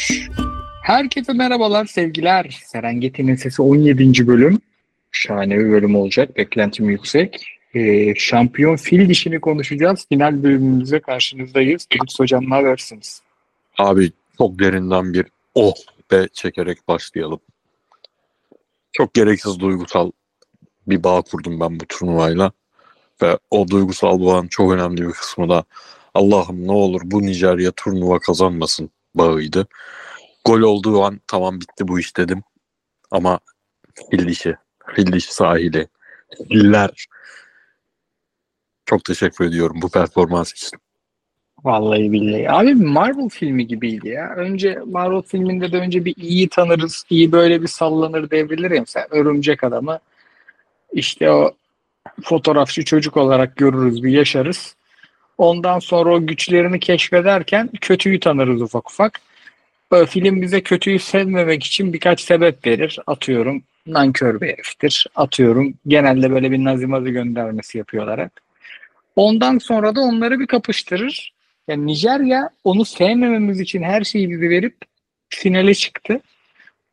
3. Herkese merhabalar, sevgiler. Serengeti'nin sesi 17. bölüm. Şahane bir bölüm olacak. Beklentim yüksek. Ee, şampiyon fil dişini konuşacağız. Final bölümümüze karşınızdayız. Kılıç Hocam ne habersiniz? Abi çok derinden bir oh be çekerek başlayalım. Çok gereksiz duygusal bir bağ kurdum ben bu turnuvayla. Ve o duygusal bağın çok önemli bir kısmı da Allah'ım ne olur bu Nijerya turnuva kazanmasın bağıydı. Gol olduğu an tamam bitti bu iş dedim. Ama fil dişi, fil dişi sahili, filler. Çok teşekkür ediyorum bu performans için. Vallahi billahi. Abi Marvel filmi gibiydi ya. Önce Marvel filminde de önce bir iyi tanırız. iyi böyle bir sallanır devrilir ya. Mesela Örümcek Adamı işte o fotoğrafçı çocuk olarak görürüz bir yaşarız. Ondan sonra o güçlerini keşfederken kötüyü tanırız ufak ufak. Böyle film bize kötüyü sevmemek için birkaç sebep verir. Atıyorum nankör bir heriftir. Atıyorum genelde böyle bir nazimazı göndermesi yapıyorlar Ondan sonra da onları bir kapıştırır. Yani Nijerya onu sevmememiz için her şeyi bize verip finale çıktı.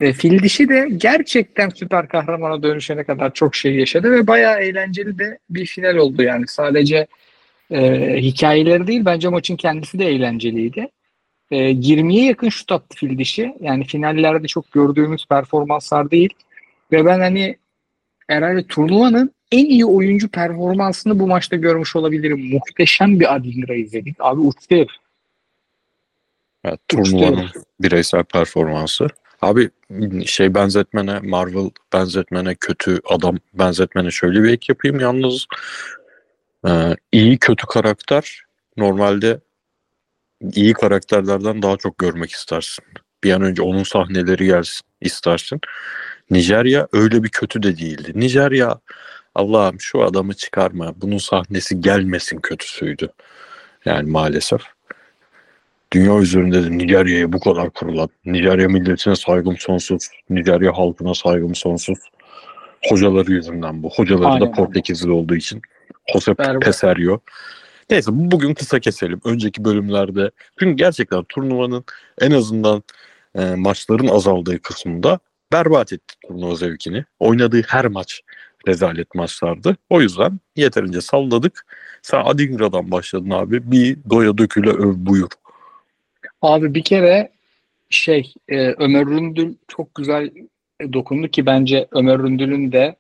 Ve fil dişi de gerçekten süper kahramana dönüşene kadar çok şey yaşadı ve bayağı eğlenceli de bir final oldu yani. Sadece e, hikayeleri değil bence maçın kendisi de eğlenceliydi. E, 20'ye yakın şut attı fil dişi. Yani finallerde çok gördüğümüz performanslar değil. Ve ben hani herhalde turnuvanın en iyi oyuncu performansını bu maçta görmüş olabilirim. Muhteşem bir Adingra izledik. Abi uçtu herif. Evet, turnuvanın bireysel performansı. Abi şey benzetmene, Marvel benzetmene, kötü adam benzetmene şöyle bir ek yapayım yalnız. Ee, iyi kötü karakter normalde iyi karakterlerden daha çok görmek istersin. Bir an önce onun sahneleri gelsin istersin. Nijerya öyle bir kötü de değildi. Nijerya Allah'ım şu adamı çıkarma. Bunun sahnesi gelmesin kötüsüydü. Yani maalesef. Dünya üzerinde de Nijerya'ya bu kadar kurulan, Nijerya milletine saygım sonsuz, Nijerya halkına saygım sonsuz. Hocaları yüzünden bu. Hocaları Aynen. da Portekizli olduğu için. Jose Peserio. Neyse bugün kısa keselim. Önceki bölümlerde çünkü gerçekten turnuvanın en azından e, maçların azaldığı kısmında berbat etti turnuva zevkini. Oynadığı her maç rezalet maçlardı. O yüzden yeterince salladık. Sen Adingra'dan başladın abi. Bir doya döküle öv buyur. Abi bir kere şey e, Ömer Ründül çok güzel dokundu ki bence Ömer Ründül'ün de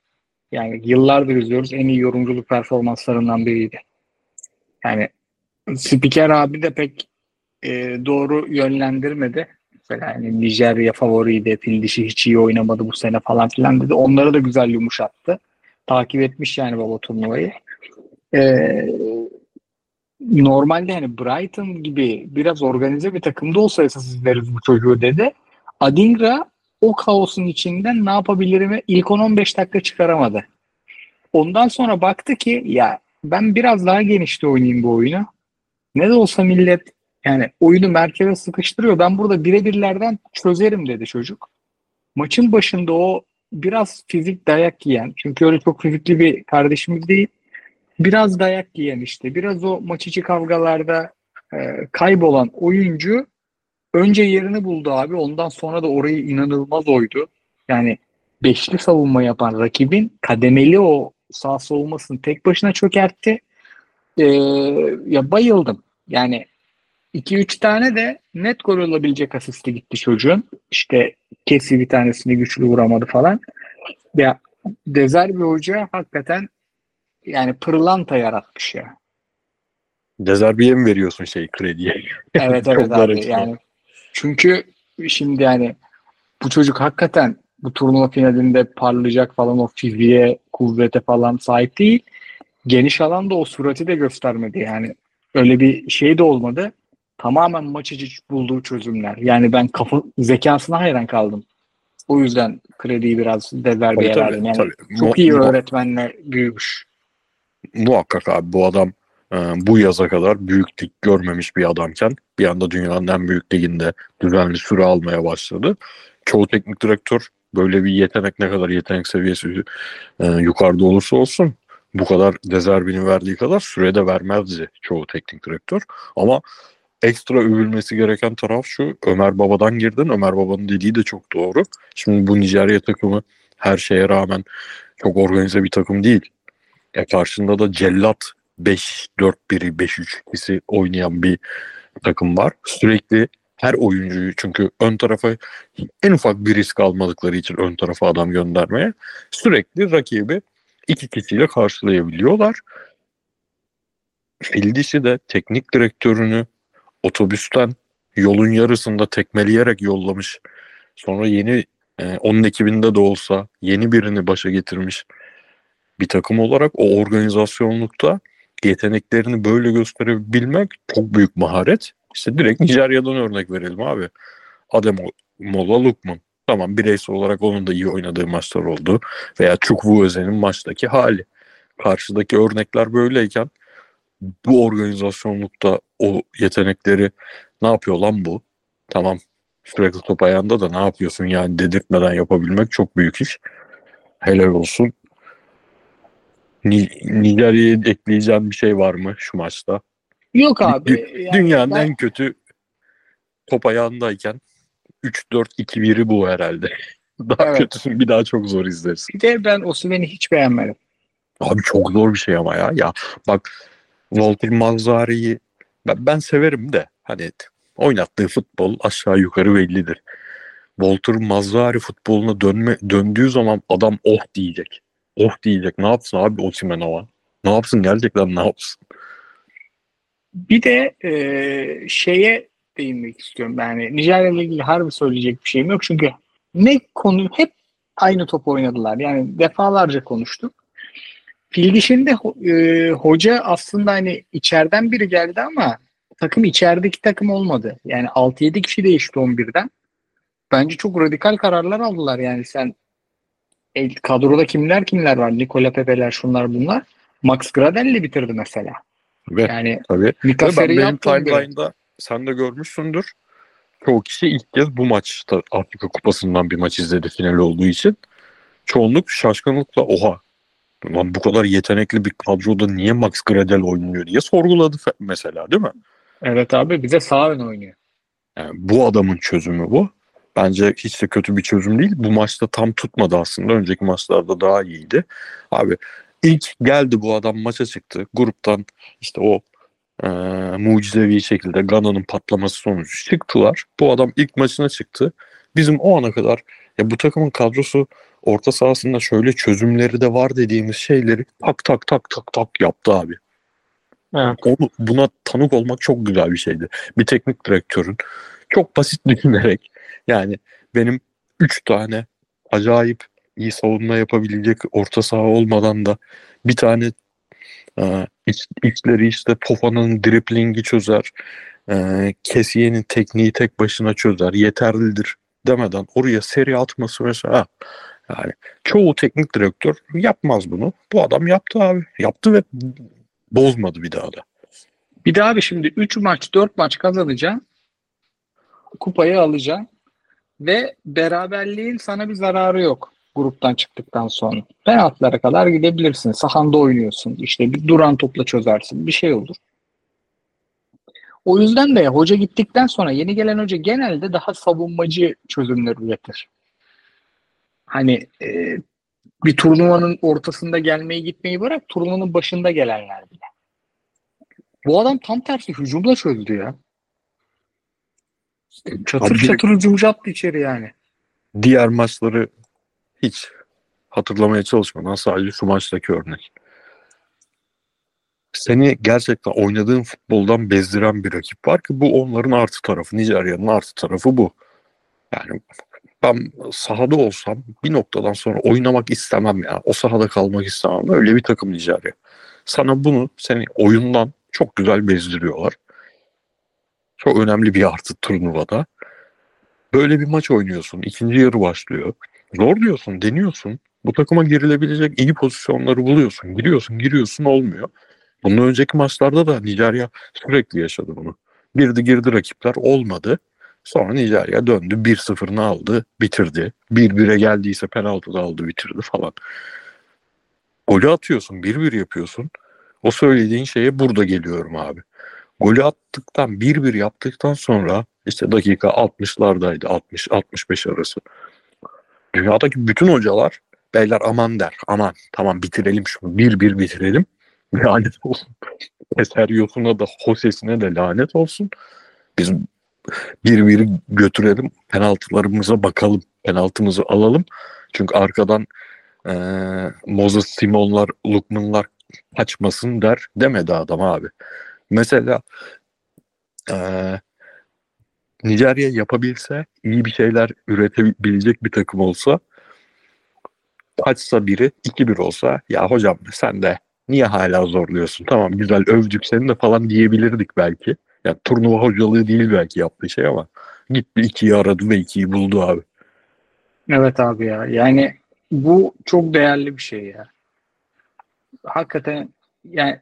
yani yıllardır izliyoruz en iyi yorumculuk performanslarından biriydi. Yani spiker abi de pek e, doğru yönlendirmedi. Mesela hani Nijerya favoriydi, fil dişi hiç iyi oynamadı bu sene falan filan dedi. Onları da güzel yumuşattı. Takip etmiş yani baba turnuvayı. Ee, normalde hani Brighton gibi biraz organize bir takımda olsa esas izleriz bu çocuğu dedi. Adingra o kaosun içinden ne yapabilirimi ilk 10-15 dakika çıkaramadı. Ondan sonra baktı ki ya ben biraz daha genişte oynayayım bu oyunu. Ne de olsa millet yani oyunu merkeze sıkıştırıyor. Ben burada birebirlerden çözerim dedi çocuk. Maçın başında o biraz fizik dayak yiyen, çünkü öyle çok fizikli bir kardeşimiz değil. Biraz dayak yiyen işte, biraz o maç içi kavgalarda e, kaybolan oyuncu önce yerini buldu abi. Ondan sonra da orayı inanılmaz oydu. Yani beşli savunma yapan rakibin kademeli o sağ savunmasını tek başına çökertti. Ee, ya bayıldım. Yani 2-3 tane de net gol olabilecek asisti gitti çocuğun. İşte kesi bir tanesini güçlü vuramadı falan. Ya Dezer bir hoca hakikaten yani pırlanta yaratmış ya. Dezerbiye mi veriyorsun şey krediye? Evet evet abi yani. Çünkü şimdi yani bu çocuk hakikaten bu turnuva finalinde parlayacak falan o fiziğe, kuvvete falan sahip değil. Geniş alanda o surati de göstermedi yani. Öyle bir şey de olmadı. Tamamen maç içi bulduğu çözümler. Yani ben kafa zekasına hayran kaldım. O yüzden krediyi biraz Dezerbi'ye verdim. Yani tabii. çok iyi öğretmenle büyümüş. Muhakkak abi bu adam bu yaza kadar büyüklük görmemiş bir adamken bir anda dünyanın en büyük liginde düzenli süre almaya başladı. Çoğu teknik direktör böyle bir yetenek ne kadar yetenek seviyesi e, yukarıda olursa olsun bu kadar Dezerbi'nin verdiği kadar sürede vermezdi çoğu teknik direktör. Ama ekstra övülmesi gereken taraf şu. Ömer Baba'dan girdin. Ömer Baba'nın dediği de çok doğru. Şimdi bu Nijerya takımı her şeye rağmen çok organize bir takım değil. Ya karşında da cellat 5-4-1'i 5-3-2'si oynayan bir takım var. Sürekli her oyuncuyu çünkü ön tarafa en ufak bir risk almadıkları için ön tarafa adam göndermeye sürekli rakibi iki kişiyle karşılayabiliyorlar. Fildişi de teknik direktörünü otobüsten yolun yarısında tekmeleyerek yollamış. Sonra yeni e, onun ekibinde de olsa yeni birini başa getirmiş bir takım olarak o organizasyonlukta yeteneklerini böyle gösterebilmek çok büyük maharet. İşte direkt Nijerya'dan örnek verelim abi. Ademola Lukman. Tamam bireysel olarak onun da iyi oynadığı maçlar oldu. Veya Çukwu Özen'in maçtaki hali. Karşıdaki örnekler böyleyken bu organizasyonlukta o yetenekleri ne yapıyor lan bu? Tamam sürekli top ayağında da ne yapıyorsun yani dedirtmeden yapabilmek çok büyük iş. Helal olsun. Nijerya'ya ekleyeceğim bir şey var mı şu maçta? Yok abi. Dü- yani dünyanın ben... en kötü top ayağındayken 3-4-2-1'i bu herhalde. Daha evet. kötüsünü bir daha çok zor izlersin. Bir de ben Osimhen'i hiç beğenmedim. Abi çok zor bir şey ama ya. Ya bak Walter Mazzari'yi ben, ben severim de hani oynattığı futbol aşağı yukarı bellidir. Walter Mazzari futboluna dönme, döndüğü zaman adam oh diyecek. Oh diyecek. Ne yapsın abi Osimhen ama? Ne yapsın gerçekten ne yapsın? Bir de e, şeye değinmek istiyorum. Yani Nijerya ile ilgili harbi söyleyecek bir şeyim yok. Çünkü ne konu hep aynı top oynadılar. Yani defalarca konuştuk. Fildiş'in e, hoca aslında hani içeriden biri geldi ama takım içerideki takım olmadı. Yani 6-7 kişi değişti 11'den. Bence çok radikal kararlar aldılar yani sen el, kadroda kimler kimler var? Nikola Pepe'ler şunlar bunlar. Max Gradel'le bitirdi mesela. Ve, yani tabii. Mika ben benim timeline'da sen de görmüşsündür. Çoğu kişi ilk kez bu maçta Afrika Kupası'ndan bir maç izledi final olduğu için. Çoğunluk şaşkınlıkla oha lan bu kadar yetenekli bir kadroda niye Max Gradel oynuyor diye sorguladı mesela değil mi? Evet abi bize sağ ön oynuyor. Yani bu adamın çözümü bu. Bence hiç de kötü bir çözüm değil. Bu maçta tam tutmadı aslında. Önceki maçlarda daha iyiydi. Abi ilk geldi bu adam maça çıktı. Gruptan işte o e, mucizevi şekilde Gana'nın patlaması sonucu çıktılar. Bu adam ilk maçına çıktı. Bizim o ana kadar ya bu takımın kadrosu orta sahasında şöyle çözümleri de var dediğimiz şeyleri tak tak tak tak tak yaptı abi. Evet. Onu, buna tanık olmak çok güzel bir şeydi. Bir teknik direktörün çok basit düşünerek yani benim 3 tane acayip iyi savunma yapabilecek orta saha olmadan da bir tane e, iç, içleri işte Tofa'nın driplingi çözer. E, Kesiye'nin tekniği tek başına çözer. Yeterlidir demeden oraya seri atması mesela yani çoğu teknik direktör yapmaz bunu. Bu adam yaptı abi. Yaptı ve bozmadı bir daha da. Bir daha abi şimdi 3 maç 4 maç kazanacaksın. Kupayı alacaksın. Ve beraberliğin sana bir zararı yok gruptan çıktıktan sonra. Penaltılara kadar gidebilirsin. Sahanda oynuyorsun. İşte bir duran topla çözersin. Bir şey olur. O yüzden de hoca gittikten sonra yeni gelen hoca genelde daha savunmacı çözümler üretir. Hani e, bir turnuvanın ortasında gelmeyi gitmeyi bırak turnuvanın başında gelenler bile. Bu adam tam tersi hücumla çözdü ya. Çatır Abi, çatır hücumcu attı içeri yani. Diğer maçları hiç hatırlamaya çalışmadan sadece şu maçtaki örnek. Seni gerçekten oynadığın futboldan bezdiren bir rakip var ki bu onların artı tarafı. Nijerya'nın artı tarafı bu. Yani ben sahada olsam bir noktadan sonra oynamak istemem ya. O sahada kalmak istemem. Öyle bir takım Nijerya. Sana bunu seni oyundan çok güzel bezdiriyorlar. Çok önemli bir artı turnuvada. Böyle bir maç oynuyorsun. İkinci yarı başlıyor. Zor diyorsun, deniyorsun. Bu takıma girilebilecek iyi pozisyonları buluyorsun. Giriyorsun, giriyorsun olmuyor. Bundan önceki maçlarda da Nijerya sürekli yaşadı bunu. Girdi girdi rakipler olmadı. Sonra Nijerya döndü 1-0'ını aldı bitirdi. 1-1'e geldiyse penaltı da aldı bitirdi falan. Golü atıyorsun 1-1 yapıyorsun. O söylediğin şeye burada geliyorum abi. Golü attıktan 1-1 yaptıktan sonra işte dakika 60'lardaydı 60-65 arası. Dünyadaki bütün hocalar beyler aman der aman tamam bitirelim şunu 1-1 bitirelim. Lanet olsun. Eseryosuna da Jose'sine de lanet olsun. Biz bir biri götürelim penaltılarımıza bakalım penaltımızı alalım. Çünkü arkadan e, Moses Simon'lar Lukman'lar kaçmasın der demedi adam abi. Mesela e, Nijerya yapabilse iyi bir şeyler üretebilecek bir takım olsa kaçsa biri 2-1 olsa ya hocam sen de niye hala zorluyorsun tamam güzel övdük seni de falan diyebilirdik belki. Yani turnuva hocalığı değil belki yaptığı şey ama gitti ikiyi aradı ve ikiyi buldu abi. Evet abi ya. Yani bu çok değerli bir şey ya. Hakikaten yani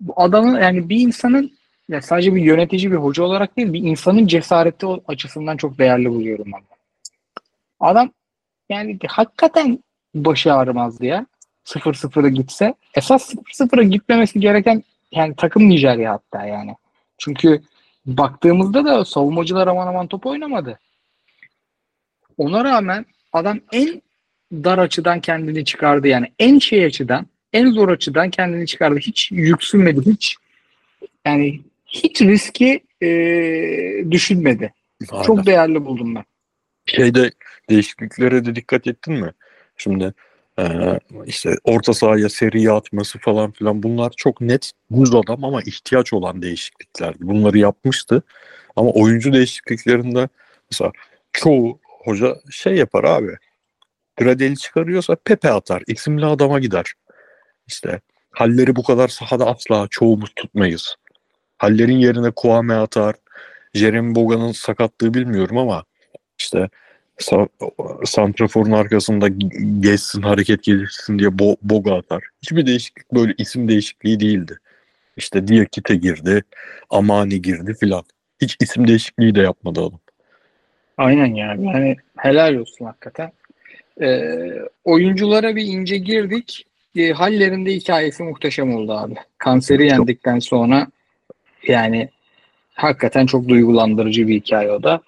bu adamın yani bir insanın ya sadece bir yönetici bir hoca olarak değil bir insanın cesareti açısından çok değerli buluyorum ben. Adam yani hakikaten başı ağrımazdı ya. 0-0'a gitse. Esas 0-0'a gitmemesi gereken yani takım Nijerya hatta yani. Çünkü baktığımızda da savunmacılar aman aman top oynamadı. Ona rağmen adam en dar açıdan kendini çıkardı yani en şey açıdan en zor açıdan kendini çıkardı. Hiç yüksünmedi. Hiç yani hiç riski e, düşünmedi. Aynen. Çok değerli buldum ben. Şeyde değişikliklere de dikkat ettin mi? Şimdi ee, işte orta sahaya seri atması falan filan bunlar çok net buz adam ama ihtiyaç olan değişikliklerdi. Bunları yapmıştı. Ama oyuncu değişikliklerinde mesela çoğu hoca şey yapar abi. Gradeli çıkarıyorsa Pepe atar. isimli adama gider. İşte halleri bu kadar sahada asla çoğumuz tutmayız. Hallerin yerine Kuame atar. Jeremy Boga'nın sakatlığı bilmiyorum ama işte santraforun arkasında geçsin hareket gelirsin diye bo boga atar. Hiçbir değişiklik böyle isim değişikliği değildi. İşte Diakite girdi, Amani girdi filan. Hiç isim değişikliği de yapmadı adam. Aynen yani. Yani helal olsun hakikaten. Ee, oyunculara bir ince girdik. E, hallerinde hikayesi muhteşem oldu abi. Kanseri yendikten sonra yani hakikaten çok duygulandırıcı bir hikaye o da.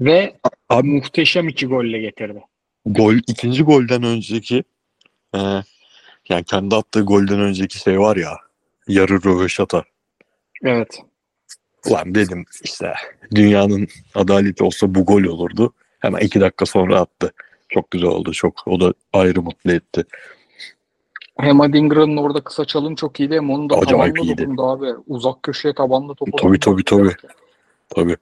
Ve abi, muhteşem iki golle getirdi. Gol ikinci golden önceki e, yani kendi attığı golden önceki şey var ya yarı röveşata. Evet. Ulan dedim işte dünyanın adaleti olsa bu gol olurdu. Hemen iki dakika sonra attı. Çok güzel oldu. Çok o da ayrı mutlu etti. Hem Adingra'nın orada kısa çalım çok iyiydi hem onun da Acayip tabanla iyiydi. dokundu abi. Uzak köşeye tabanla topu. Tabii tabii tabii. Tabii.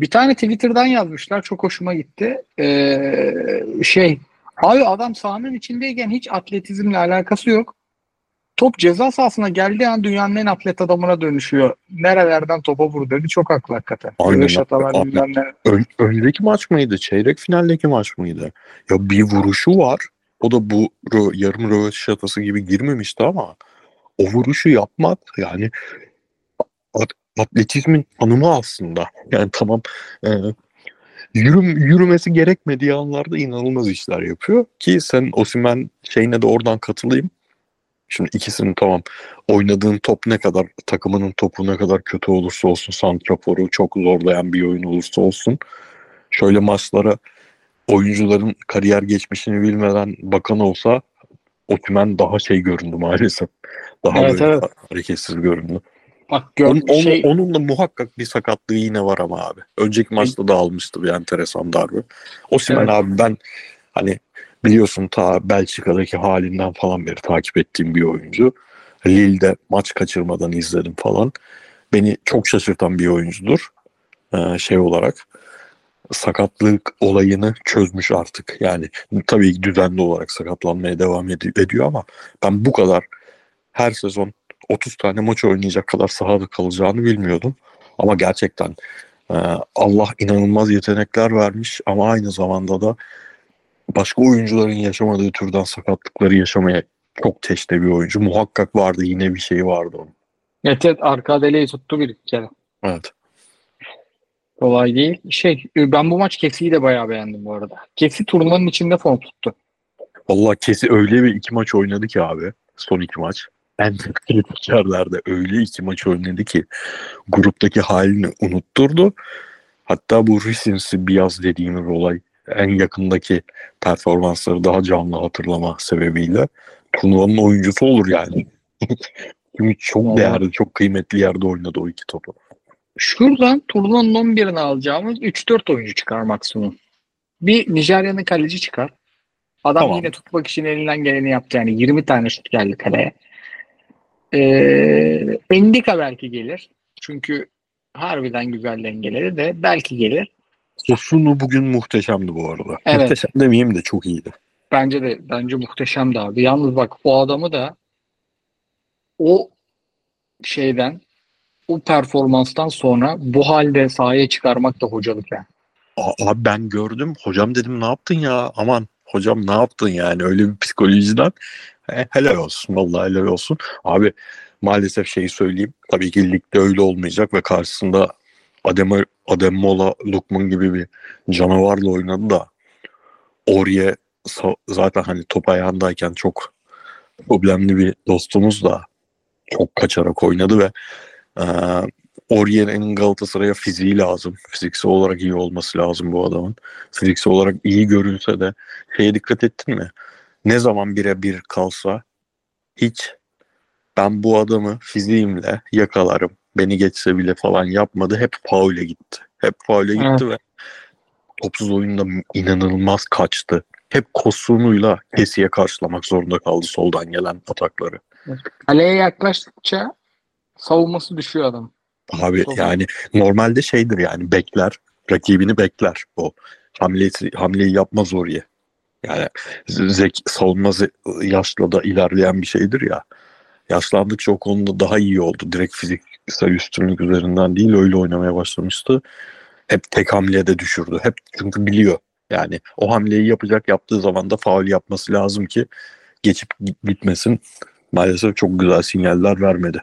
Bir tane Twitter'dan yazmışlar. Çok hoşuma gitti. Ee, şey abi adam sahanın içindeyken hiç atletizmle alakası yok. Top ceza sahasına geldiği an dünyanın en atlet adamına dönüşüyor. Nerelerden topa vur dedi. Çok haklı hakikaten. Aynen. Şatalar, Ön, önceki maç mıydı? Çeyrek finaldeki maç mıydı? Ya bir vuruşu var. O da bu yarım rövet şatası gibi girmemişti ama o vuruşu yapmak yani atletizmin tanımı aslında. Yani tamam e, yürüm, yürümesi gerekmediği anlarda inanılmaz işler yapıyor. Ki sen Osimen şeyine de oradan katılayım. Şimdi ikisinin tamam oynadığın top ne kadar takımının topu ne kadar kötü olursa olsun santraforu çok zorlayan bir oyun olursa olsun şöyle maçlara oyuncuların kariyer geçmişini bilmeden bakan olsa Otimen daha şey göründü maalesef. Daha evet, böyle evet. hareketsiz göründü. Bak gör, onun, şey... onun da muhakkak bir sakatlığı yine var ama abi. Önceki maçta da almıştı bir enteresan darbe. Osimhen evet. abi ben hani biliyorsun ta Belçika'daki halinden falan beri takip ettiğim bir oyuncu. Lille'de maç kaçırmadan izledim falan. Beni çok şaşırtan bir oyuncudur. Ee, şey olarak sakatlık olayını çözmüş artık. Yani tabii düzenli olarak sakatlanmaya devam ed- ediyor ama ben bu kadar her sezon 30 tane maç oynayacak kadar sahada kalacağını bilmiyordum. Ama gerçekten e, Allah inanılmaz yetenekler vermiş ama aynı zamanda da başka oyuncuların yaşamadığı türden sakatlıkları yaşamaya çok teşne bir oyuncu. Muhakkak vardı yine bir şey vardı onun. Evet, evet arka deleği tuttu bir kere. Evet. Kolay değil. Şey ben bu maç Kesi'yi de bayağı beğendim bu arada. Kesi turnuvanın içinde form tuttu. Valla Kesi öyle bir iki maç oynadı ki abi. Son iki maç. en kritik yerlerde öyle iki maç oynadı ki gruptaki halini unutturdu. Hatta bu recency bias dediğimiz olay en yakındaki performansları daha canlı hatırlama sebebiyle turnuvanın oyuncusu olur yani. Çünkü çok değerli, çok kıymetli yerde oynadı o iki topu. Şuradan turnuvanın 11'ini alacağımız 3-4 oyuncu çıkar maksimum. Bir Nijerya'nın kaleci çıkar. Adam Tamam. yine tutmak için elinden geleni yaptı. Yani 20 tane şut geldi kaleye. Ee, Endika belki gelir. Çünkü harbiden güzel dengeleri de belki gelir. Sosunu bugün muhteşemdi bu arada. Evet. Muhteşem demeyeyim de çok iyiydi. Bence de bence muhteşem de abi. Yalnız bak o adamı da o şeyden o performanstan sonra bu halde sahaya çıkarmak da hocalık yani. Abi ben gördüm. Hocam dedim ne yaptın ya? Aman hocam ne yaptın yani? Öyle bir psikolojiden. He, helal olsun. Vallahi helal olsun. Abi maalesef şeyi söyleyeyim. Tabii ki ligde öyle olmayacak ve karşısında Adem Ademola Lukman gibi bir canavarla oynadı da Orye zaten hani top ayağındayken çok problemli bir dostumuz da çok kaçarak oynadı ve e, Orye'nin Galatasaray'a fiziği lazım. Fiziksel olarak iyi olması lazım bu adamın. Fiziksel olarak iyi görünse de şeye dikkat ettin mi? Ne zaman birebir kalsa hiç ben bu adamı fiziğimle yakalarım. Beni geçse bile falan yapmadı. Hep faule gitti. Hep faule gitti ve topsuz oyunda inanılmaz kaçtı. Hep kosunuyla kesiye karşılamak zorunda kaldı soldan gelen atakları. Kaleye yaklaştıkça savunması düşüyor adam. Abi Çok yani normalde şeydir yani bekler, rakibini bekler o. Hamlesi, hamleyi yapmaz oraya. Yani zek, savunma yaşla da ilerleyen bir şeydir ya. Yaşlandıkça o konuda daha iyi oldu. Direkt fiziksel üstünlük üzerinden değil öyle oynamaya başlamıştı. Hep tek hamlede düşürdü. Hep çünkü biliyor. Yani o hamleyi yapacak yaptığı zaman da faul yapması lazım ki geçip gitmesin. Maalesef çok güzel sinyaller vermedi.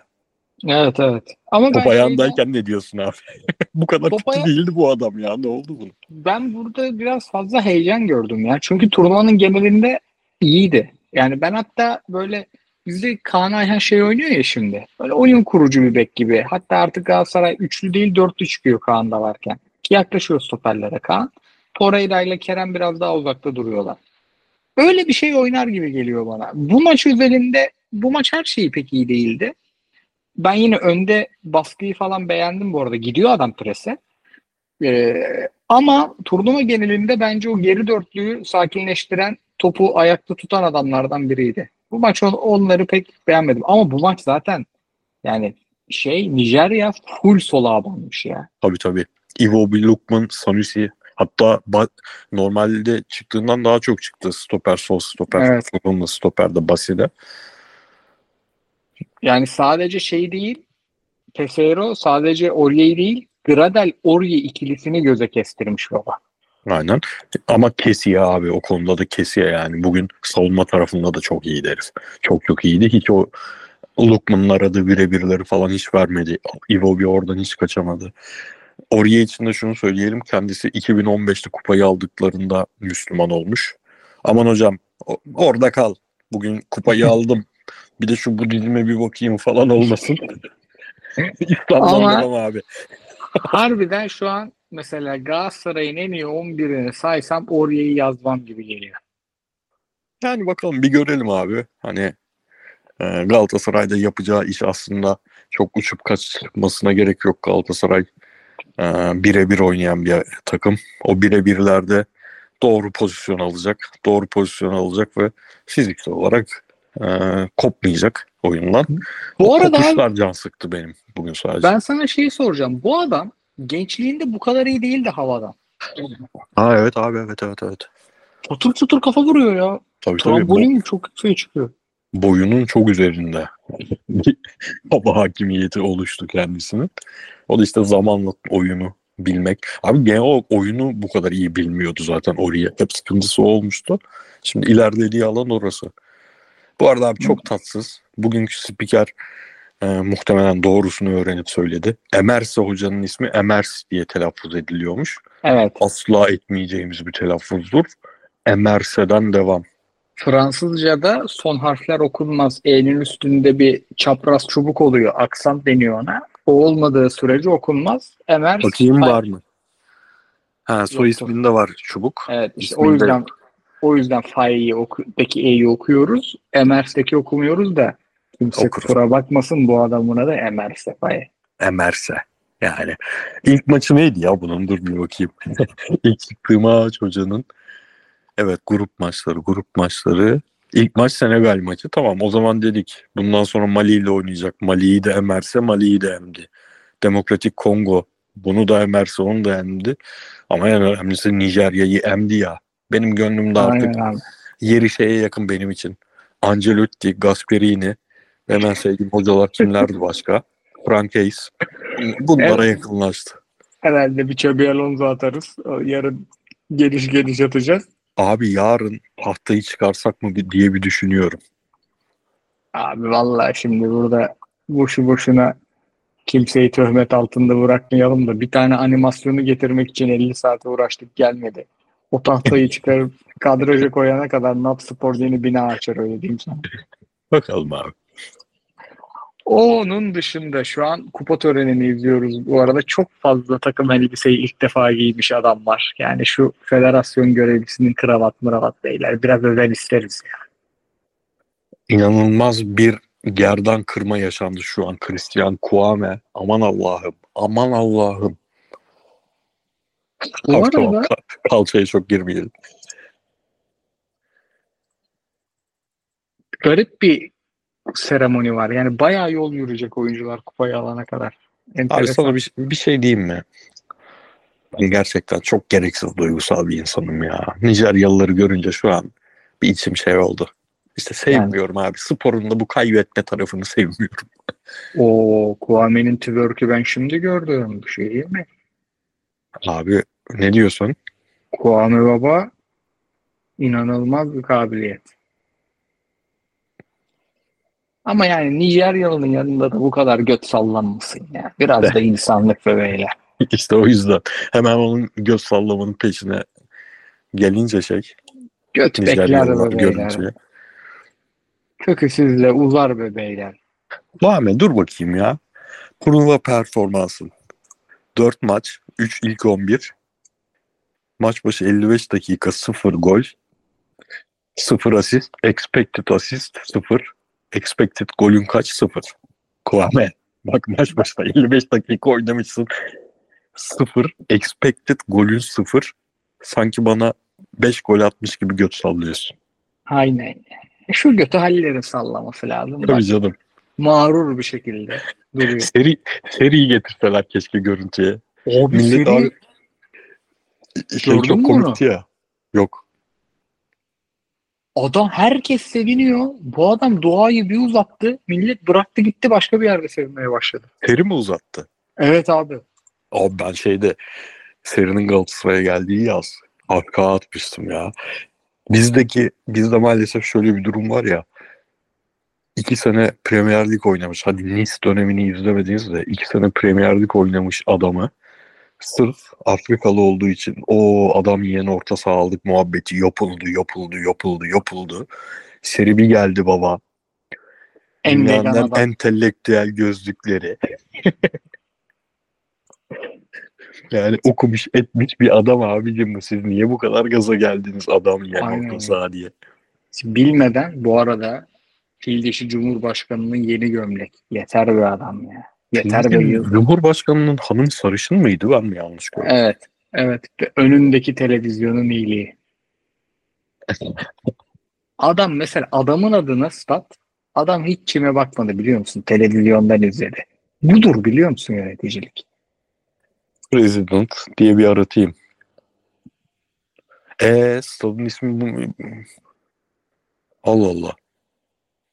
Evet evet. Ama Top şeyden- ayağındayken ne diyorsun abi? bu kadar Top kötü değildi bu adam ya. Ne oldu bunun? ben burada biraz fazla heyecan gördüm ya. Çünkü turnuvanın genelinde iyiydi. Yani ben hatta böyle bizde Kaan Ayhan şey oynuyor ya şimdi. Böyle oyun kurucu bir bek gibi. Hatta artık Galatasaray üçlü değil dörtlü çıkıyor Kaan'da varken. Ki yaklaşıyor stoperlere Kaan. Torreira ile Kerem biraz daha uzakta duruyorlar. Öyle bir şey oynar gibi geliyor bana. Bu maç üzerinde bu maç her şeyi pek iyi değildi. Ben yine önde baskıyı falan beğendim bu arada. Gidiyor adam prese. Ee, ama turnuva genelinde bence o geri dörtlüyü sakinleştiren topu ayakta tutan adamlardan biriydi. Bu maç on- onları pek beğenmedim. Ama bu maç zaten yani şey Nijerya full sola abanmış ya. Tabii tabii. Ivo Lukman, Sanusi hatta normalde çıktığından daha çok çıktı. Stoper, sol stoper, Evet. evet. stoperde, Basi'de. Yani sadece şey değil Pesero sadece Orye'yi değil Gradel Orye ikilisini göze kestirmiş baba. Aynen. Ama Kesiye abi o konuda da Kesiye yani. Bugün savunma tarafında da çok iyi deriz. Çok çok iyiydi. Hiç o Lukman'ın aradığı birebirleri falan hiç vermedi. Ivo bir oradan hiç kaçamadı. Oraya için de şunu söyleyelim. Kendisi 2015'te kupayı aldıklarında Müslüman olmuş. Aman hocam orada kal. Bugün kupayı aldım. Bir de şu Budizm'e bir bakayım falan olmasın. Devam abi. Harbiden şu an mesela Galatasaray'ın en iyi 11'ini saysam Orye'yi yazmam gibi geliyor. Yani bakalım bir görelim abi. Hani e, Galatasaray'da yapacağı iş aslında çok uçup kaçmasına gerek yok Galatasaray. E, birebir oynayan bir takım. O birebirlerde doğru pozisyon alacak. Doğru pozisyon alacak ve fiziksel olarak e, kopmayacak oyundan. Bu O arada kopuşlar can sıktı benim bugün sadece. ben sana şeyi soracağım. Bu adam gençliğinde bu kadar iyi değildi havadan. Ha evet abi evet evet evet. Çatır çatır kafa vuruyor ya. Tabii tabii. Bo- Trambolin çok yüksek çıkıyor. boyunun çok üzerinde hava hakimiyeti oluştu kendisinin. O da işte zamanla oyunu bilmek. Abi genel olarak oyunu bu kadar iyi bilmiyordu zaten oraya. Hep sıkıntısı olmuştu. Şimdi ilerlediği alan orası. Bu arada abi çok tatsız. Bugünkü spiker e, muhtemelen doğrusunu öğrenip söyledi. Emerse hocanın ismi Emers diye telaffuz ediliyormuş. Evet. Asla etmeyeceğimiz bir telaffuzdur. Emerse'den devam. Fransızca'da son harfler okunmaz. E'nin üstünde bir çapraz çubuk oluyor. Aksan deniyor ona. O olmadığı sürece okunmaz. Emers Bakayım var mı? Ha soy Yoktur. isminde var çubuk. Evet işte İsminde o yüzden. O yüzden Fai'yi oku, E'yi okuyoruz. Emers'teki okumuyoruz da kimse Okuruz. kusura bakmasın bu adamına da Emers'e Faye. Emerse. Yani ilk maçı neydi ya bunun? Dur bir bakayım. ilk çıktığı maç hocanın. Evet grup maçları, grup maçları. İlk maç Senegal maçı. Tamam o zaman dedik. Bundan sonra Mali ile oynayacak. Mali'yi de emerse Mali'yi de emdi. Demokratik Kongo. Bunu da emerse onu da emdi. Ama en önemlisi Nijerya'yı emdi ya. Benim gönlümde artık Aynen abi. yeri şeye yakın benim için. Ancelotti, Gasperini, hemen sevdiğim hocalar kimlerdi başka? Frank Hayes. Bunlara Evet. yakınlaştı. Herhalde bir Xabi Alonso atarız. Yarın geliş geliş atacağız. Abi yarın tahtayı çıkarsak mı diye bir düşünüyorum. Abi vallahi şimdi burada boşu boşuna kimseyi töhmet altında bırakmayalım da bir tane animasyonu getirmek için 50 saate uğraştık gelmedi. O tahtayı çıkarıp kadraja koyana kadar Nap Spor yeni bina açar öyle diyeyim sana. Bakalım abi. Onun dışında şu an kupa törenini izliyoruz. Bu arada çok fazla takım elbiseyi ilk defa giymiş adam var. Yani şu federasyon görevlisinin kravat mıravat beyler biraz özel isteriz ya. İnanılmaz bir gerdan kırma yaşandı şu an Christian Kuame. Aman Allah'ım. Aman Allah'ım. Bu Tamam, tamam. arada Ka- Kalçaya çok girmeyelim. garip bir seremoni var. Yani bayağı yol yürüyecek oyuncular kupayı alana kadar. Abi Enteresan. sana bir, bir şey diyeyim mi? Ben gerçekten çok gereksiz duygusal bir insanım ya. Nijeryalıları görünce şu an bir içim şey oldu. İşte sevmiyorum abi. Sporun da bu kaybetme tarafını sevmiyorum. O Kuame'nin twerk'ü ben şimdi gördüm. Bir şey değil mi? Abi ne diyorsun? Kuame baba inanılmaz bir kabiliyet. Ama yani Nijeryalı'nın yanında da bu kadar göt sallanmasın ya. Biraz da insanlık be beyler. işte o yüzden hemen onun göz sallamanın peşine gelince şey Göt bekler be beyler. görünce. Kökü sizle uzar be beyler. Dur bakayım ya. Turnuva performansın. 4 maç, 3 ilk 11. Maç başı 55 dakika 0 gol. 0 asist. Expected assist 0. Expected golün kaç? 0. Kuame. Bak maç başına 55 dakika oynamışsın. 0. Expected golün 0. Sanki bana 5 gol atmış gibi göt sallıyorsun. Aynen. Şu götü hallerin sallaması lazım. Bak, Tabii canım. mağrur bir şekilde duruyor. Seri, seriyi getirseler keşke görüntüye. Abi Millet seri- abi şey Gördün çok komikti ya. Yok. Adam herkes seviniyor. Bu adam duayı bir uzattı. Millet bıraktı gitti başka bir yerde sevinmeye başladı. Seri mi uzattı? Evet abi. Abi ben şeyde serinin Galatasaray'a geldiği yaz arka atmıştım ya. Bizdeki bizde maalesef şöyle bir durum var ya. iki sene Premier Lig oynamış. Hadi Nice dönemini izlemediniz de iki sene Premier Lig oynamış adamı sırf Afrikalı olduğu için o adam yiyen orta saha aldık muhabbeti yapıldı, yapıldı, yapıldı, yapıldı. Seri bir geldi baba. En vegan entelektüel gözlükleri. yani okumuş etmiş bir adam abicim bu siz niye bu kadar gaza geldiniz adam yiyen Aynen. orta saha diye. Bilmeden bu arada fil dişi Cumhurbaşkanı'nın yeni gömlek. Yeter be adam ya. Yeter be yıl. Cumhurbaşkanının hanım sarışın mıydı ben mi yanlış gördüm? Evet. Evet. Ve Önündeki televizyonun iyiliği. Adam mesela adamın adına stat adam hiç kime bakmadı biliyor musun? Televizyondan izledi. Budur biliyor musun yöneticilik? President diye bir aratayım. Eee stadın ismi bu? Allah Allah.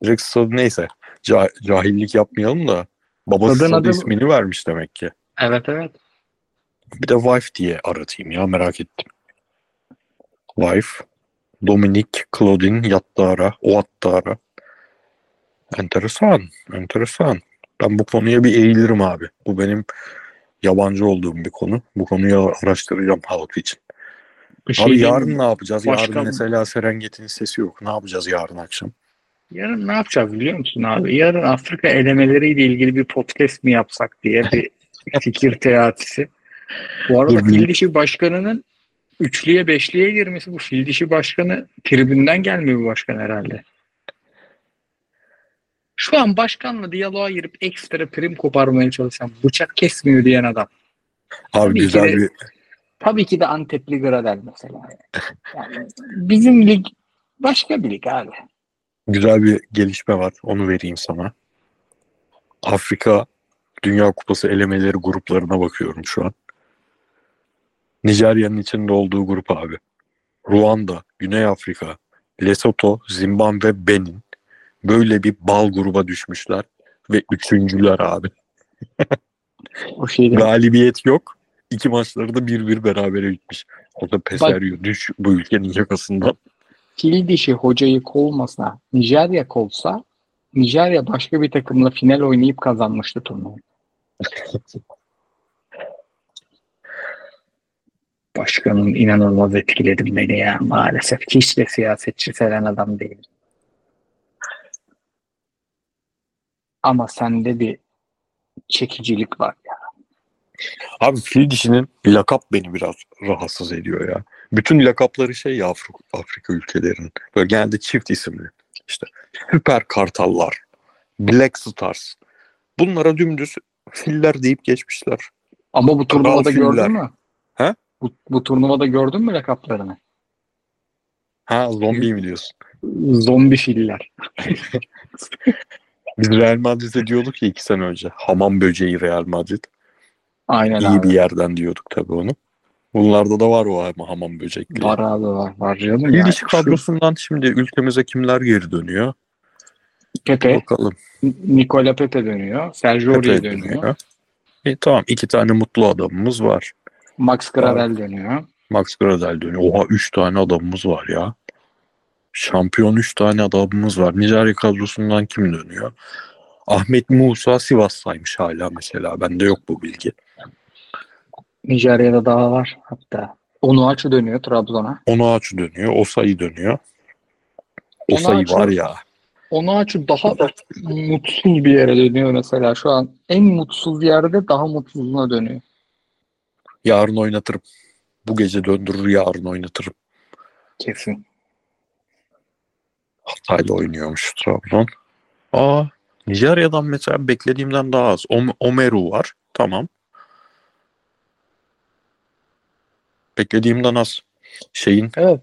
Direkt stadı neyse. Ca- cahillik yapmayalım da. Babası stadı adı- ismini vermiş demek ki. Evet evet. Bir de Wife diye aratayım ya merak ettim. Wife. Dominik Claudine Yattara. Oattara. Enteresan. Enteresan. Ben bu konuya bir eğilirim abi. Bu benim yabancı olduğum bir konu. Bu konuyu araştıracağım halk için. Bir şey Abi diyeyim yarın mi? ne yapacağız? Başka- Yarın mesela Serengeti'nin sesi yok. Ne yapacağız yarın akşam? Yarın ne yapacağız biliyor musun abi? Yarın Afrika elemeleriyle ilgili bir podcast mi yapsak diye bir fikir teatisi. Bu arada Dur, fil dişi başkanının üçlüye beşliye girmesi bu fil dişi başkanı tribünden gelmiyor bu başkan herhalde. Şu an başkanla diyaloğa girip ekstra prim koparmaya çalışan bıçak kesmiyor diyen adam. Abi Tabii güzel de- bir Tabii ki de Antepli Gradel mesela. Yani bizim lig başka bir lig abi. Güzel bir gelişme var. Onu vereyim sana. Afrika Dünya Kupası elemeleri gruplarına bakıyorum şu an. Nijerya'nın içinde olduğu grup abi. Ruanda, Güney Afrika, Lesotho, Zimbabwe, Benin. Böyle bir bal gruba düşmüşler. Ve üçüncüler abi. O şey değil. Galibiyet yok. İki maçları da bir bir berabere bitmiş. O da pes Bak-. Düş bu ülkenin yakasından. Fil dişi hocayı kovmasa, Nijerya kovsa, Nijerya başka bir takımla final oynayıp kazanmıştı turnuvayı. Başkanım inanılmaz etkiledi beni ya maalesef. Hiç de siyasetçi seven adam değil. Ama sende bir çekicilik var ya. Abi fil dişinin lakap beni biraz rahatsız ediyor ya. Bütün lakapları şey ya Afrika, Afrika ülkelerinin. Böyle genelde çift isimli. İşte Süper Kartallar, Black Stars. Bunlara dümdüz filler deyip geçmişler. Ama bu turnuvada gördün mü? He? Bu, bu turnuvada gördün mü lakaplarını? Ha zombi mi diyorsun? Zombi filler. Biz Real Madrid'e diyorduk ya iki sene önce. Hamam böceği Real Madrid. Aynen İyi abi. bir yerden diyorduk tabii onu. Bunlarda da var o ama hamam böcekleri. Var abi var. Var canım. Fil ya. dişi Şu kadrosundan şimdi ülkemize kimler geri dönüyor? Pepe, Bakalım. Nikola Pepe dönüyor. Sergio Pepe Aurier dönüyor. E, tamam iki tane mutlu adamımız var. Max Gradel dönüyor. Max Gradel dönüyor. Oha 3 tane adamımız var ya. Şampiyon 3 tane adamımız var. Nijerya kadrosundan kim dönüyor? Ahmet Musa Sivas'taymış hala mesela. Bende yok bu bilgi. Nijerya'da daha var hatta. Onuachu dönüyor Trabzon'a. Onuachu dönüyor. Osayi dönüyor. Osayi Onuachu- var ya. Onuachu daha mutsuz bir yere dönüyor mesela. Şu an en mutsuz yerde daha mutsuzluğuna dönüyor. Yarın oynatırım. Bu gece döndürür yarın oynatırım. Kesin. Hatay'la oynuyormuş Trabzon. Aa, Nijerya'dan mesela beklediğimden daha az. Om- Omeru var. Tamam. Beklediğimden az. Şeyin Evet.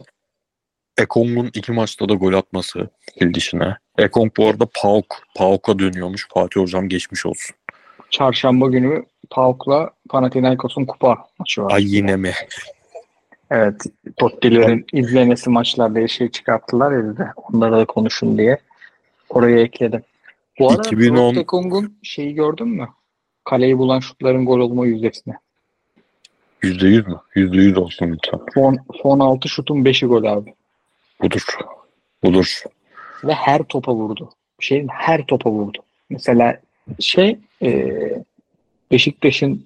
Ekong'un iki maçta da gol atması fil dişine. Ekong bu arada Pauk. Pauk'a dönüyormuş. Fatih Hocam geçmiş olsun. Çarşamba günü PAOK'la Panathinaikos'un kupa maçı var. Ay yine mi? Evet. Tottilerin izlemesi maçlar diye şey çıkarttılar ya bize. Onlara da konuşun diye. Oraya ekledim. Bu arada 2010 Tekong'un şeyi gördün mü? Kaleyi bulan şutların gol olma yüzdesini. Yüzde yüz mü? Yüzde yüz olsun lütfen. Son, son 6 şutun 5'i gol abi. Budur. Budur. Ve her topa vurdu. Şeyin her topa vurdu. Mesela şey e, Beşiktaş'ın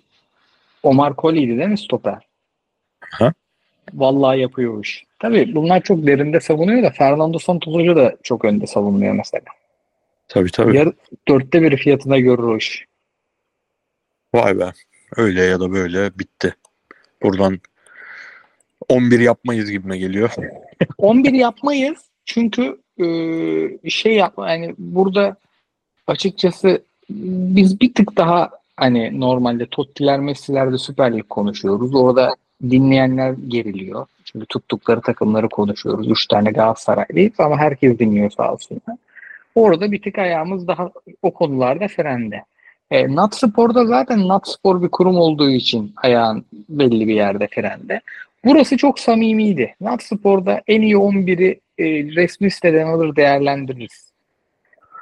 Omar Koli'ydi değil mi stoper? Aha. Vallahi yapıyor iş. Tabii bunlar çok derinde savunuyor da Fernando Santos Hoca da çok önde savunuyor mesela. Tabii tabii. Yar, dörtte biri fiyatına görür o iş. Vay be. Öyle ya da böyle bitti. Buradan 11 yapmayız gibime geliyor. 11 yapmayız. Çünkü e, şey yap yani burada açıkçası biz bir tık daha hani normalde Totti'ler Messi'lerde Süper Lig konuşuyoruz. Orada dinleyenler geriliyor. Çünkü tuttukları takımları konuşuyoruz. Üç tane Galatasaraylıyız ama herkes dinliyor sağ olsun. Orada bir tık ayağımız daha o konularda frende. E, Natspor'da zaten Natspor bir kurum olduğu için ayağın belli bir yerde frende. Burası çok samimiydi. Natspor'da en iyi 11'i e, resmi siteden alır değerlendiririz.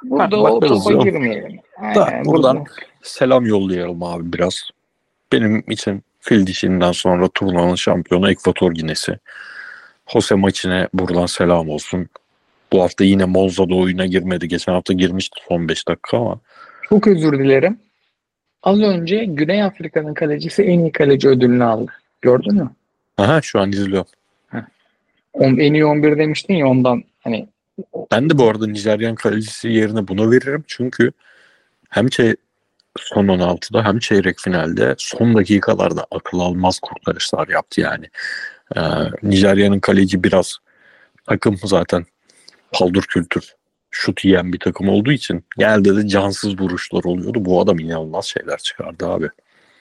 Burada Ha, o topa girmeyelim. Da, Aynen, buradan burada- selam yollayalım abi biraz. Benim için fil dişinden sonra turnuvanın şampiyonu Ekvator Ginesi. Jose maçine buradan selam olsun. Bu hafta yine Monza'da oyuna girmedi. Geçen hafta girmişti son 5 dakika ama Çok özür dilerim. Az önce Güney Afrika'nın kalecisi en iyi kaleci ödülünü aldı. Gördün mü? Aha şu an izliyorum. On, en iyi 11 demiştin ya ondan hani Ben de bu arada Nijeryan kalecisi yerine bunu veririm. Çünkü hem şey son 16'da hem çeyrek finalde son dakikalarda akıl almaz kurtarışlar yaptı yani. Ee, Nijerya'nın kaleci biraz takım zaten paldur kültür şut yiyen bir takım olduğu için geldi de cansız vuruşlar oluyordu. Bu adam inanılmaz şeyler çıkardı abi.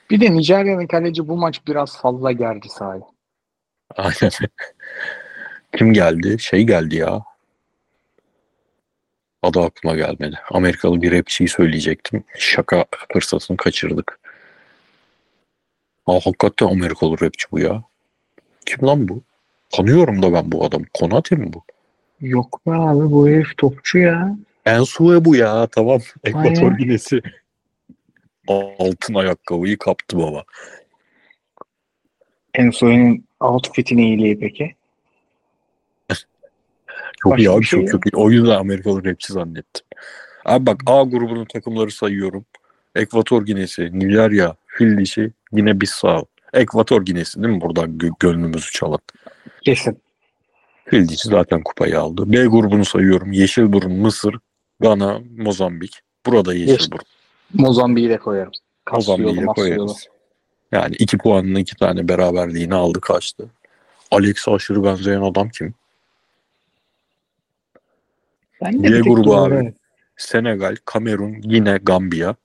bir de Nijerya'nın kaleci bu maç biraz fazla gerdi sahayı. Aynen. Kim geldi? Şey geldi ya. Adı aklıma gelmedi. Amerikalı bir rapçiyi söyleyecektim. Şaka fırsatını kaçırdık. Aa, hakikaten Amerikalı rapçi bu ya. Kim lan bu? Tanıyorum da ben bu adamı. Konate mi bu? Yok be abi bu herif topçu ya. Ensue bu ya. Tamam. Ekvator. Ginesi. Altın ayakkabıyı kaptı baba. Enso'nun outfit'in iyiliği peki. Çok iyi Başka abi bir şey çok çok iyi. O yüzden Amerikalı rapçi zannettim. Abi bak A grubunun takımları sayıyorum. Ekvator Ginesi, Nijerya, Fil dişi, Gine Bissau. Ekvator Ginesi değil mi buradan gö- gönlümüzü çalan? Kesin. Fil dişi zaten kupayı aldı. B grubunu sayıyorum. Yeşilburun, Mısır, Gana, Mozambik. Burada Yeşilburun. Mozambik'i de koyarım. Mozambik'i de koyarız. Yani iki puanını iki tane beraberliğini aldı kaçtı. Alex'e aşırı benzeyen adam kim? Ben de tek grubu abi. Senegal, Kamerun, yine Gambiya.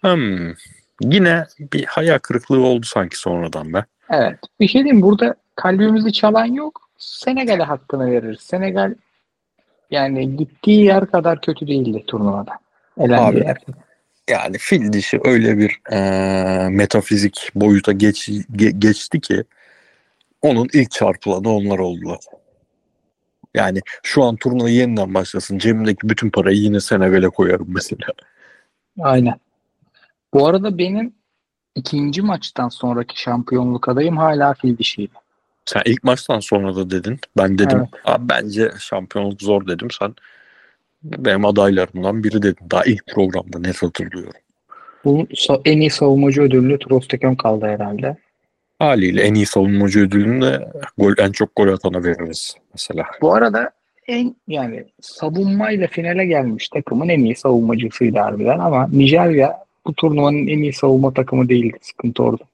Hmm. Yine bir hayal kırıklığı oldu sanki sonradan be. Evet. Bir şey diyeyim burada kalbimizi çalan yok. Senegal'e hakkını veririz. Senegal yani gittiği yer kadar kötü değildi turnuvada. Elendiği Abi. yer. Yani fil dişi öyle bir eee, metafizik boyuta geç, ge- geçti ki onun ilk çarpılanı onlar oldular. Yani şu an turnuva yeniden başlasın. Cebimdeki bütün parayı yine Senegal'e koyarım mesela. Aynen. Bu arada benim ikinci maçtan sonraki şampiyonluk adayım hala fil dişiydi. Sen ilk maçtan sonra da dedin. Ben dedim Evet. abi bence şampiyonluk zor dedim. Sen benim adaylarımdan biri dedin. Daha ilk programda net hatırlıyorum. Bu en iyi savunmacı ödülü Trostekem kaldı herhalde. Haliyle en iyi savunmacı ödülünü de gol, en çok gol atana veririz mesela. Bu arada en yani savunmayla finale gelmiş takımın en iyi savunmacısıydı harbiden ama Nijerya bu turnuvanın en iyi savunma takımı değildi. Sıkıntı orada.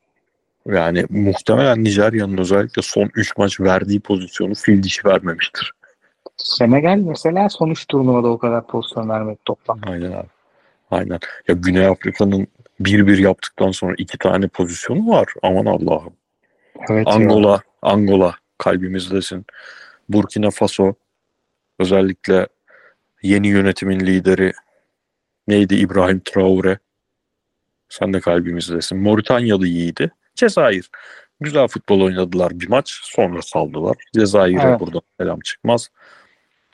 Yani muhtemelen Nijerya'nın özellikle son 3 maç verdiği pozisyonu fil dişi vermemiştir. Senegal mesela son üç turnuvada o kadar pozisyon vermedi toplam. Aynen abi. Aynen. Ya Güney Afrika'nın 1-1 yaptıktan sonra iki tane pozisyonu var. Aman Allah'ım. Evet ya. Angola, Angola kalbimizdesin. Burkina Faso özellikle yeni yönetimin lideri neydi İbrahim Traore. Sen de kalbimizdesin. Moritanya da iyiydi. Cezayir. Güzel futbol oynadılar bir maç. Sonra saldılar. Cezayir'e Evet. buradan selam çıkmaz.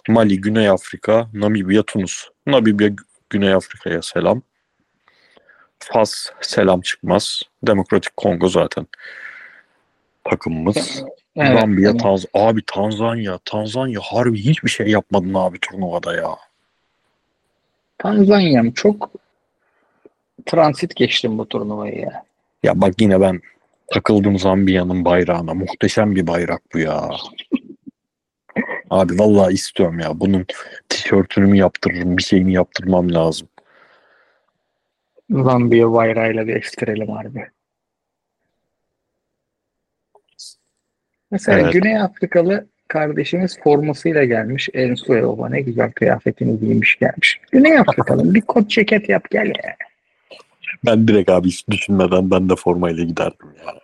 Mali, Güney Afrika, Namibya, Tunus. Namibya, Güney Afrika'ya selam. Fas selam çıkmaz. Demokratik Kongo zaten takımımız. Evet, Zambiya, evet. Tanz abi Tanzanya, Tanzanya harbi hiçbir şey yapmadın abi turnuvada ya. Tanzanya'm çok transit geçtim bu turnuvayı ya. Ya bak yine ben takıldım Zambiya'nın bayrağına. Muhteşem bir bayrak bu ya. Abi vallahi istiyorum ya. Bunun tişörtünü mü yaptırırım, bir şeyini yaptırmam lazım. Zambiya bayrağıyla bir estirelim harbi. Mesela Evet. Güney Afrikalı kardeşimiz formasıyla gelmiş. Ensu'ya baba ne güzel kıyafetini giymiş gelmiş. Güney Afrikalı bir kot ceket yap gel ya. Ben direkt abi hiç düşünmeden ben de formayla giderdim ya.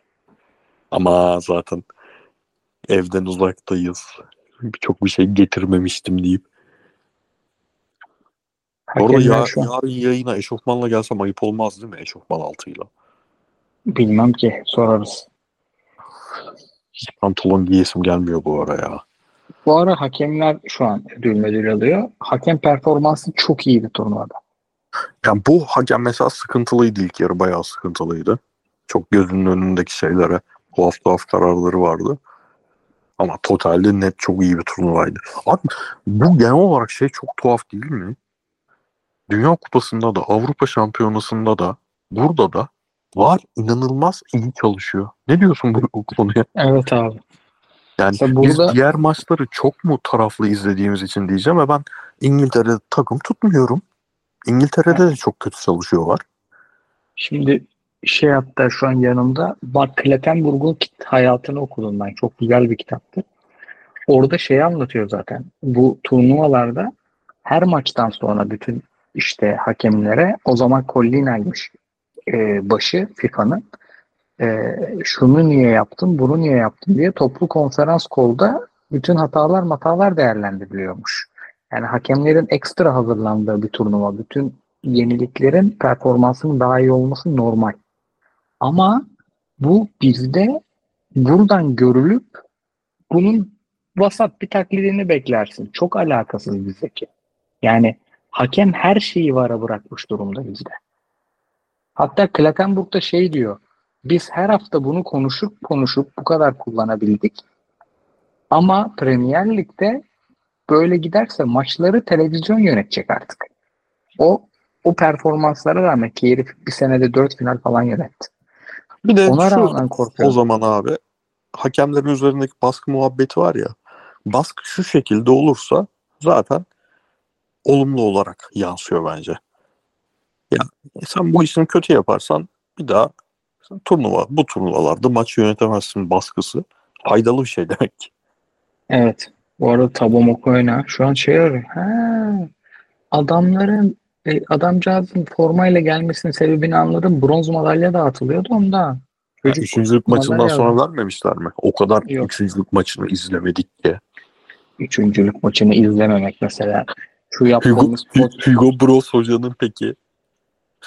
Ama zaten evden uzaktayız. Çok bir şey getirmemiştim deyip. Orada ya, yarın yayına eşofmanla gelsem ayıp olmaz değil mi? Eşofman altıyla. bilmem ki sorarız. Hiç pantolon giyesim gelmiyor bu ara ya. Bu ara hakemler şu an ödül ödül alıyor. Hakem performansı çok iyiydi turnuvada. Yani bu hakem mesela sıkıntılıydı ilk yarı bayağı sıkıntılıydı. Çok gözünün önündeki şeylere tuhaf tuhaf kararları vardı. Ama totalde net çok iyi bir turnuvaydı. Abi bu genel olarak şey çok tuhaf değil mi? Dünya Kupası'nda da Avrupa Şampiyonası'nda da burada da var inanılmaz iyi çalışıyor. Ne diyorsun bu, bu konuya? Evet abi. Yani biz burada- diğer maçları çok mu taraflı izlediğimiz için diyeceğim ve ben İngiltere'de takım tutmuyorum. İngiltere'de de çok kötü çalışıyorlar. Şimdi şey hatta şu an yanımda bak Klettenburg'un hayatını okudum ben. Çok güzel bir kitaptı. Orada şeyi anlatıyor zaten. Bu turnuvalarda her maçtan sonra bütün işte hakemlere o zaman Collina'ymış e, başı FIFA'nın e, şunu niye yaptın, bunu niye yaptın diye toplu konferans kolda bütün hatalar matalar değerlendiriliyormuş. Yani hakemlerin ekstra hazırlandığı bir turnuva. Bütün yeniliklerin performansının daha iyi olması normal. Ama bu bizde buradan görülüp bunun vasat bir taklidini beklersin. Çok alakasız bizdeki. Yani hakem her şeyi vara bırakmış durumda bizde. Hatta Klatenburg'da şey diyor. Biz her hafta bunu konuşup konuşup bu kadar kullanabildik. Ama Premier Lig'de böyle giderse maçları televizyon yönetecek artık. O o performanslara rağmen ki herif bir senede dört final falan yönetti. Bir de Ona şu, rağmen o korkuyorum. zaman abi hakemlerin üzerindeki baskı muhabbeti var ya baskı şu şekilde olursa zaten olumlu olarak yansıyor bence. Ya sen bu işini kötü yaparsan bir daha turnuva bu turnuvalarda maç yönetemezsin baskısı faydalı bir şey demek. Evet. Bu arada Tabo Mokoyna şu an şey arıyor. Ha, adamların e, adamcağızın formayla gelmesinin sebebini anladım. Bronz madalya dağıtılıyordu ondan. Çocuk Üçüncülük maçından sonra aldı. vermemişler mi? O kadar Yok. üçüncülük maçını izlemedik ki. Üçüncülük maçını izlememek mesela. Şu Hugo, yaptığımız pod- Hugo Bros hocanın peki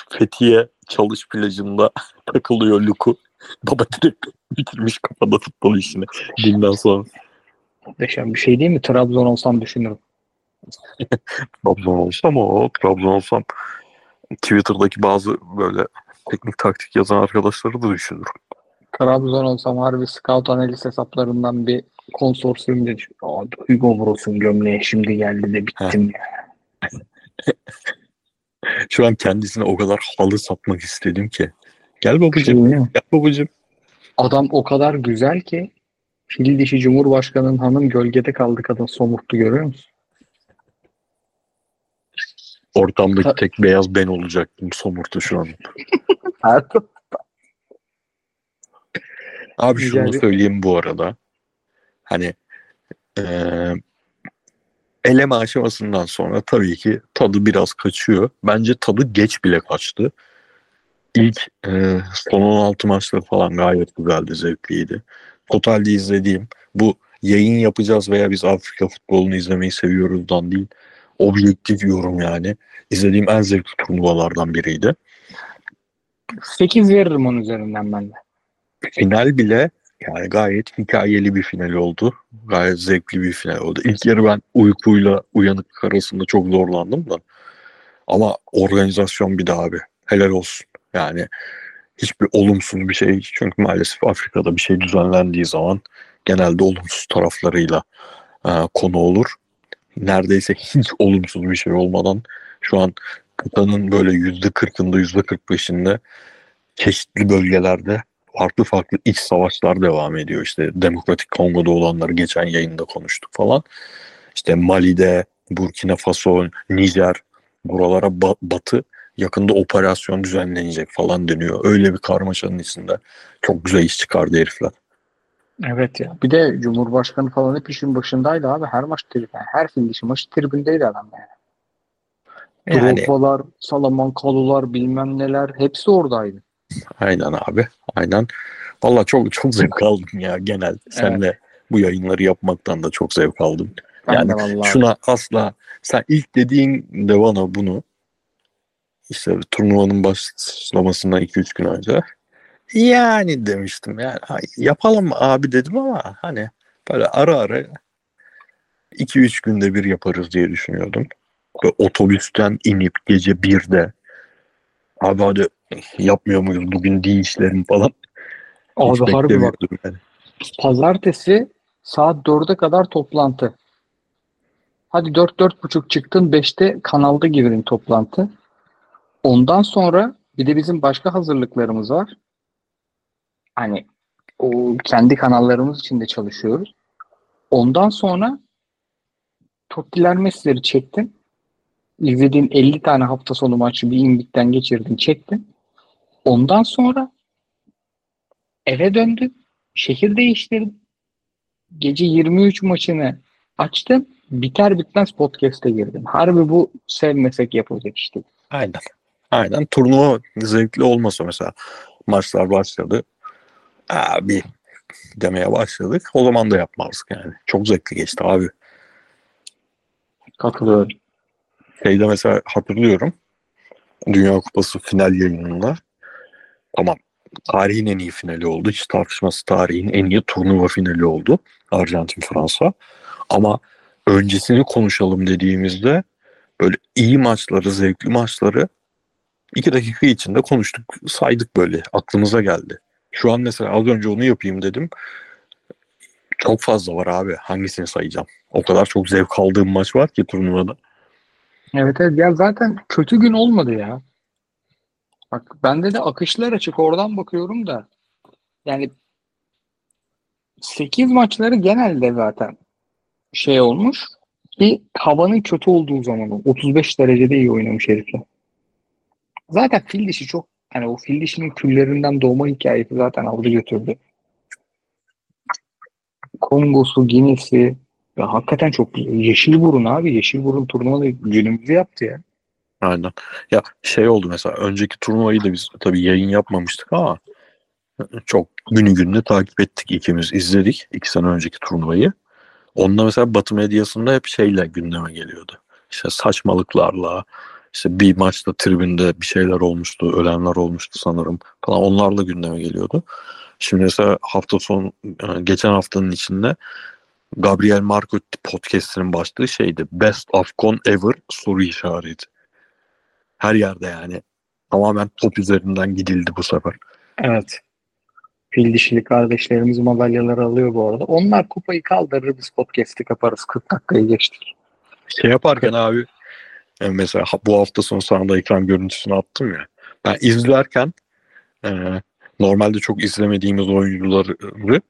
Fethiye çalış plajında takılıyor Luku. Baba direkt bitirmiş kafada futbol işini. Dünden sonra muhteşem bir şey değil mi? Trabzon olsam düşünürüm. Trabzon olsam o Trabzon olsam Twitter'daki bazı böyle teknik taktik yazan arkadaşları da düşünürüm. Trabzon olsam harbi scout analiz hesaplarından bir konsorsiyum dedi. Hugo Bros'un gömleği şimdi geldi de bittim ya. Şu an kendisine o kadar halı satmak istedim ki. Gel babacım, Şey gel babacım. Adam o kadar güzel ki fil dişi Cumhurbaşkanı'nın hanım gölgede kaldı kadın somurttu görüyor musun? Ortamdaki Ta- tek beyaz ben olacaktım somurtu şu an. Abi Güzel şunu bir- söyleyeyim bu arada. Hani eee eleme aşamasından sonra tabii ki tadı biraz kaçıyor. Bence tadı geç bile kaçtı. İlk eee, son 16 maçları falan gayet güzeldi, zevkliydi. Totalde izlediğim bu yayın yapacağız veya biz Afrika futbolunu izlemeyi seviyoruzdan değil. Objektif yorum yani. İzlediğim en zevkli turnuvalardan biriydi. 8 veririm onun üzerinden ben de. Final bile yani gayet hikayeli bir final oldu. Gayet zevkli bir final oldu. İlk yarı ben uykuyla uyanıklık arasında çok zorlandım da. Ama organizasyon bir daha abi. Helal olsun. Yani hiçbir olumsuz bir şey. Çünkü maalesef Afrika'da bir şey düzenlendiği zaman genelde olumsuz taraflarıyla e, konu olur. Neredeyse hiç olumsuz bir şey olmadan şu an kıtanın böyle yüzde kırkında yüzde kırk beşinde çeşitli bölgelerde farklı farklı iç savaşlar devam ediyor. İşte Demokratik Kongo'da olanları geçen yayında konuştuk falan. İşte Mali'de, Burkina Faso, Nijer buralara ba- batı yakında operasyon düzenlenecek falan deniyor. Öyle bir karmaşanın içinde çok güzel iş çıkardı herifler. Evet ya. Bir de Cumhurbaşkanı falan hep işin başındaydı abi. Her maç tribün. Yani her fil dişi maçı tribündeydi adam yani. Yani Drogba'lar, Salamankalılar bilmem neler hepsi oradaydı. aynen abi. Aynen. Valla çok çok zevk aldım ya genel. Senle bu yayınları yapmaktan da çok zevk aldım. Ben Yani de. Şuna asla sen ilk dediğinde bana bunu işte turnuvanın başlamasından 2-3 gün önce yani demiştim yani "Ha, yapalım abi dedim ama hani böyle ara ara 2-3 günde bir yaparız diye düşünüyordum. Ve otobüsten inip gece 1'de abi hadi yapmıyor muyuz bugün değil işlerim falan. Hiç Abi harbi bak yani. pazartesi saat 4'e kadar toplantı. Hadi 4-4.30 çıktın 5'te kanalda girdin toplantı. Ondan sonra bir de bizim başka hazırlıklarımız var. Hani o kendi kanallarımız için de çalışıyoruz. Ondan sonra Tottiler Messi'leri çektin. İzlediğin 50 tane hafta sonu maçı bir imbikten geçirdin, çektin. Ondan sonra eve döndün. Şehir değiştirdin. Gece 23 maçını açtım. Biter bitmez podcast'e girdim. Harbi bu sevmesek yapılacak işte. Aynen. Aynen. Turnuva zevkli olmasa mesela maçlar başladı. Abi demeye başladık. O zaman da yapmazdık yani. Çok zevkli geçti abi. Katılıyorum. Şeyde mesela hatırlıyorum. Dünya Kupası final yayınında. Tamam. Tarihin en iyi finali oldu. Hiç tartışması tarihin en iyi turnuva finali oldu. Arjantin Fransa. Ama öncesini konuşalım dediğimizde böyle iyi maçları, zevkli maçları iki dakika içinde konuştuk, saydık böyle. Aklımıza geldi. Şu an mesela az önce onu yapayım dedim. Çok fazla var abi. Hangisini sayacağım? O kadar çok zevk aldığım maç var ki turnuvada. Evet evet ya zaten kötü gün olmadı ya. Bak bende de akışlar açık oradan bakıyorum da yani 8 maçları genelde zaten şey olmuş ki havanın kötü olduğu zaman 35 derecede iyi oynamış herifler. Zaten fil dişi çok hani o fil dişinin küllerinden doğma hikayesi zaten aldı götürdü. Kongosu, Gine'si ya hakikaten çok güzel. Yeşilburun abi. Yeşilburun turnuvada günümüzü yaptı ya. Aynen. Ya şey oldu mesela önceki turnuvayı da biz tabii yayın yapmamıştık ama çok günü gününe takip ettik ikimiz izledik iki sene önceki turnuvayı. Onda mesela Batı medyasında hep şeyle gündeme geliyordu. İşte saçmalıklarla işte bir maçta tribünde bir şeyler olmuştu, ölenler olmuştu sanırım falan onlarla gündeme geliyordu. Şimdi mesela hafta son geçen haftanın içinde Gabriel Marcotti podcast'inin başlığı şeydi. Best Afcon ever soru işareti. Her yerde yani. Tamamen top üzerinden gidildi bu sefer. Evet. Fil dişili kardeşlerimiz madalyaları alıyor bu arada. Onlar kupayı kaldırır biz podcast'i kaparız. 40 dakikayı geçtik. Şey yaparken abi yani mesela bu hafta sonu sana da ekran görüntüsünü attım ya. Ben izlerken e, normalde çok izlemediğimiz oyuncuları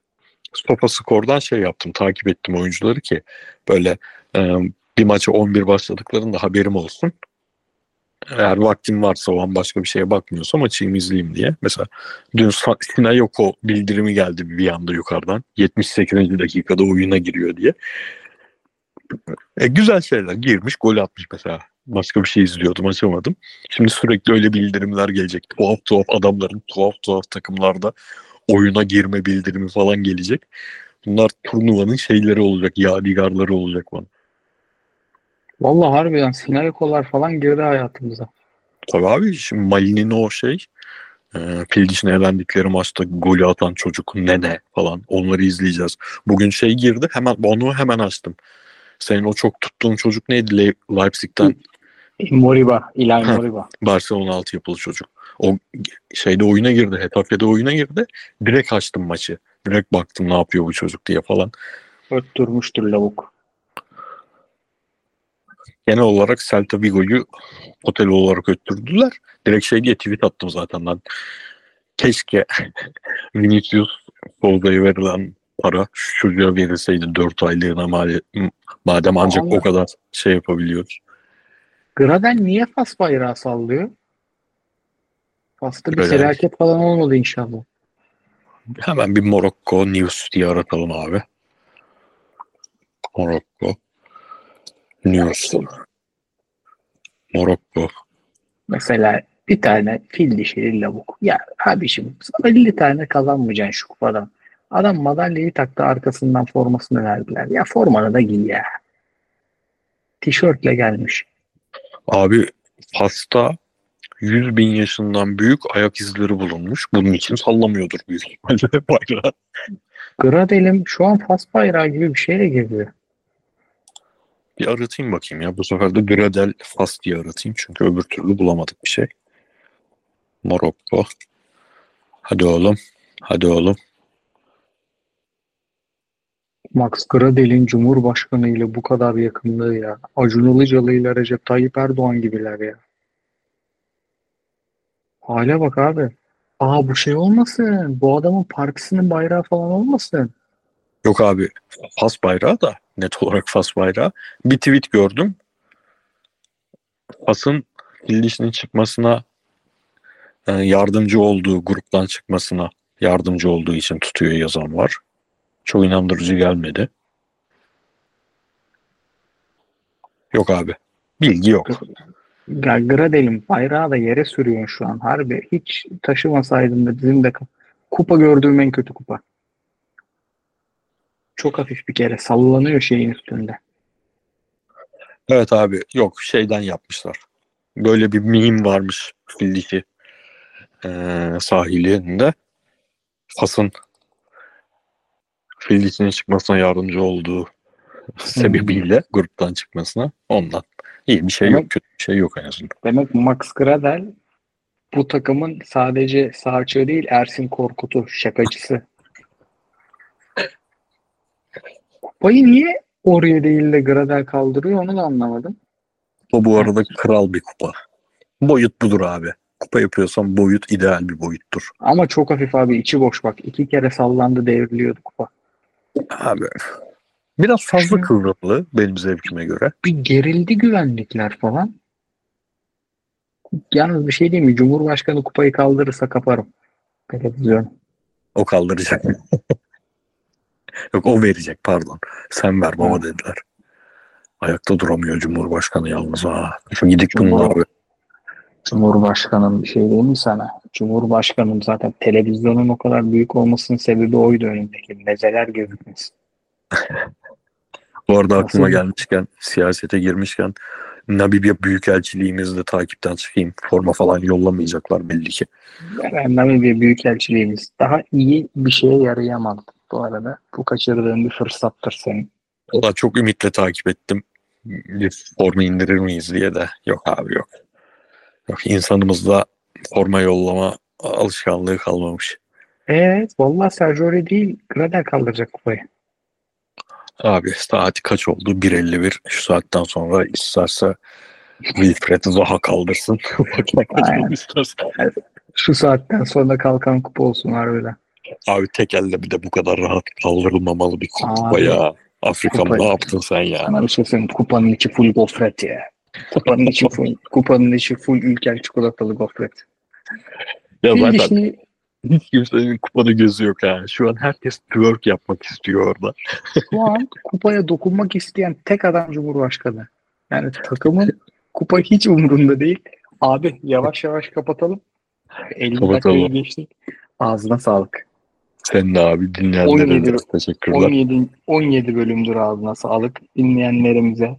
Sofa Skor'dan şey yaptım. Takip ettim oyuncuları ki böyle e, bir maça 11 başladıklarında haberim olsun. Eğer vaktim varsa o an başka bir şeye bakmıyorsam açayım izleyeyim diye. Mesela dün Sinayoko bildirimi geldi bir anda yukarıdan. 78. dakikada oyuna giriyor diye. E, güzel şeyler. Girmiş, gol atmış mesela. Başka bir şey izliyordum, açamadım. Şimdi sürekli öyle bildirimler gelecek. Tuhaf tuhaf adamların tuhaf tuhaf takımlarda oyuna girme bildirimi falan gelecek. Bunlar turnuvanın şeyleri olacak, yadigarları olacak bana. Vallahi harbiden Sinayokolar falan girdi hayatımıza. Tabii abi şimdi Mali'nin o şey e, Pildiş'in elendikleri maçta golü atan çocuk Nene falan onları izleyeceğiz. Bugün şey girdi hemen onu hemen açtım. Senin o çok tuttuğun çocuk neydi Le Leipzig'ten? Moriba, İlay Moriba. Barcelona altı yapılı çocuk. O şeyde oyuna girdi. Hetafe'de oyuna girdi. Direkt açtım maçı. Direkt baktım ne yapıyor bu çocuk diye falan. Öttürmüştür lavuk. Genel olarak Celta Vigo'yu otel olarak öttürdüler. Direkt şey diye tweet attım zaten ben. Keşke Vinicius Solga'ya verilen para şu çocuğa verilseydi 4 aylığına madem ancak Allah. o kadar şey yapabiliyoruz. Graden niye Fas bayrağı sallıyor? Fas'ta bir felaket falan olmadı inşallah. Hemen bir Morocco News diye aratalım abi. Morocco News. Morocco. Mesela bir tane fil dişili lavuk. Ya abişim 50 tane kazanmayacaksın şu kupadan. Adam madalyayı taktı arkasından formasını verdiler. Ya formanı da giy ya. Tişörtle gelmiş. Abi Fas'ta 100 bin yaşından büyük ayak izleri bulunmuş. Bunun için sallamıyordur büyük ihtimalle bayrağı. Gradel'im şu an Fas bayrağı gibi bir şeyle geliyor. Bir aratayım bakayım ya. Bu sefer de Gradel Fas diye aratayım. Çünkü öbür türlü bulamadık bir şey. Morocco. Hadi oğlum. Hadi oğlum. Max Gradel'in Cumhurbaşkanı ile bu kadar yakınlığı ya. Acun Ilıcalı ile Recep Tayyip Erdoğan gibiler ya. Hale bak abi. Aa bu şey olmasın. Bu adamın partisinin bayrağı falan olmasın. Yok abi Fas bayrağı da net olarak Fas bayrağı. Bir tweet gördüm. Fas'ın Fil çıkmasına e, yardımcı olduğu gruptan çıkmasına yardımcı olduğu için tutuyor yazan var. Çok inandırıcı gelmedi. Yok abi. Bilgi yok. Ya Gradel'in bayrağı da yere sürüyor şu an. Harbi hiç taşımasaydım da bizim de kupa gördüğüm en kötü kupa. Çok hafif bir kere sallanıyor şeyin üstünde. Evet abi yok şeyden yapmışlar. Böyle bir meme varmış Fildiki ee, sahilinde. Fas'ın Fildiki'nin çıkmasına yardımcı olduğu sebebiyle gruptan çıkmasına ondan. İyi bir şey Demek- yok, kötü bir şey yok en azından. Demek Max Gradel bu takımın sadece sahaçı değil Ersin Korkut'u şakacısı. Kupayı niye oraya değil de Gradel kaldırıyor onu da anlamadım. O bu arada kral bir kupa. Boyut budur abi. Kupa yapıyorsan boyut ideal bir boyuttur. Ama çok hafif abi içi boş bak. iki kere sallandı devriliyordu kupa. Abi biraz fazla Şu- kıvrımlı benim zevkime göre. Bir gerildi güvenlikler falan. Yalnız bir şey diyeyim mi? Cumhurbaşkanı kupayı kaldırırsa kaparım. Televizyon. O kaldıracak. Yok o verecek pardon. Sen ver baba dediler. Ayakta duramıyor Cumhurbaşkanı yalnız ha. Şu gidik abi. Cumhurbaşkanım bir şey değil mi sana? Cumhurbaşkanım zaten televizyonun o kadar büyük olmasının sebebi oydu önündeki. Mezeler gözükmesin. Bu arada aklıma Nasıl? gelmişken siyasete girmişken Namibya Büyükelçiliğimizde takipten çıkayım. Forma falan yollamayacaklar belli ki. Yani Namibya Büyükelçiliğimiz daha iyi bir şeye yarayamadı bu arada. Bu kaçırdığın bir fırsattır senin. Valla çok ümitle takip ettim. Bir forma indirir miyiz diye de yok abi yok. Yok insanımızda forma yollama alışkanlığı kalmamış. Evet vallahi Sergio değil Gradel kaldıracak kupayı. Abi saati kaç oldu? 1.51. Şu saatten sonra isterse Wilfred Zaha kaldırsın. Şu saatten sonra kalkan kupa olsun harbiden. Abi tek elde bir de bu kadar rahat kaldırılmamalı bir kupa Abi, ya. Afrika mı kupa- ne yaptın sen ya? Sana bir şey söyleyeyim. Kupanın içi full gofret ya. Kupanın içi full, kupanın içi full ülker çikolatalı gofret. Ya Bir zaten şey, hiç kimsenin kupanı gözü yok ha. Şu an herkes twerk yapmak istiyor orada. şu an kupaya dokunmak isteyen tek adam Cumhurbaşkanı. Yani takımın kupa hiç umurunda değil. Abi yavaş yavaş kapatalım. 50 Kapatalım. dakikayı geçtik. Ağzına sağlık. Sen de abi dinleyenlere 17 de teşekkürler. 17, 17 bölümdür ağzına sağlık. Dinleyenlerimize,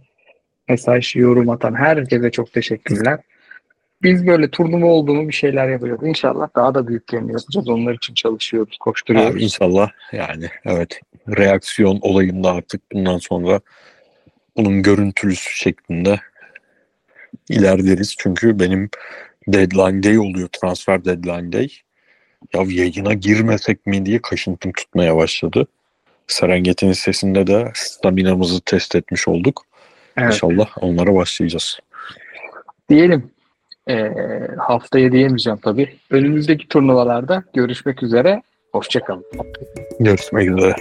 mesaj, yorum atan herkese çok teşekkürler. Biz böyle turnuva olduğunu bir şeyler yapıyoruz. İnşallah daha da büyüklerini yapacağız. Onlar için çalışıyoruz, koşturuyoruz. Abi inşallah yani evet reaksiyon olayında artık bundan sonra bunun görüntülüsü şeklinde ilerleriz. Çünkü benim deadline day oluyor transfer deadline day. Ya yayına girmesek mi diye kaşıntım tutmaya başladı. Serengeti'nin sesinde de staminamızı test etmiş olduk. Evet. İnşallah onlara başlayacağız. Diyelim. Ee, haftaya diyemeyeceğim tabii. Önümüzdeki turnuvalarda görüşmek üzere. Hoşçakalın. Görüşmek üzere.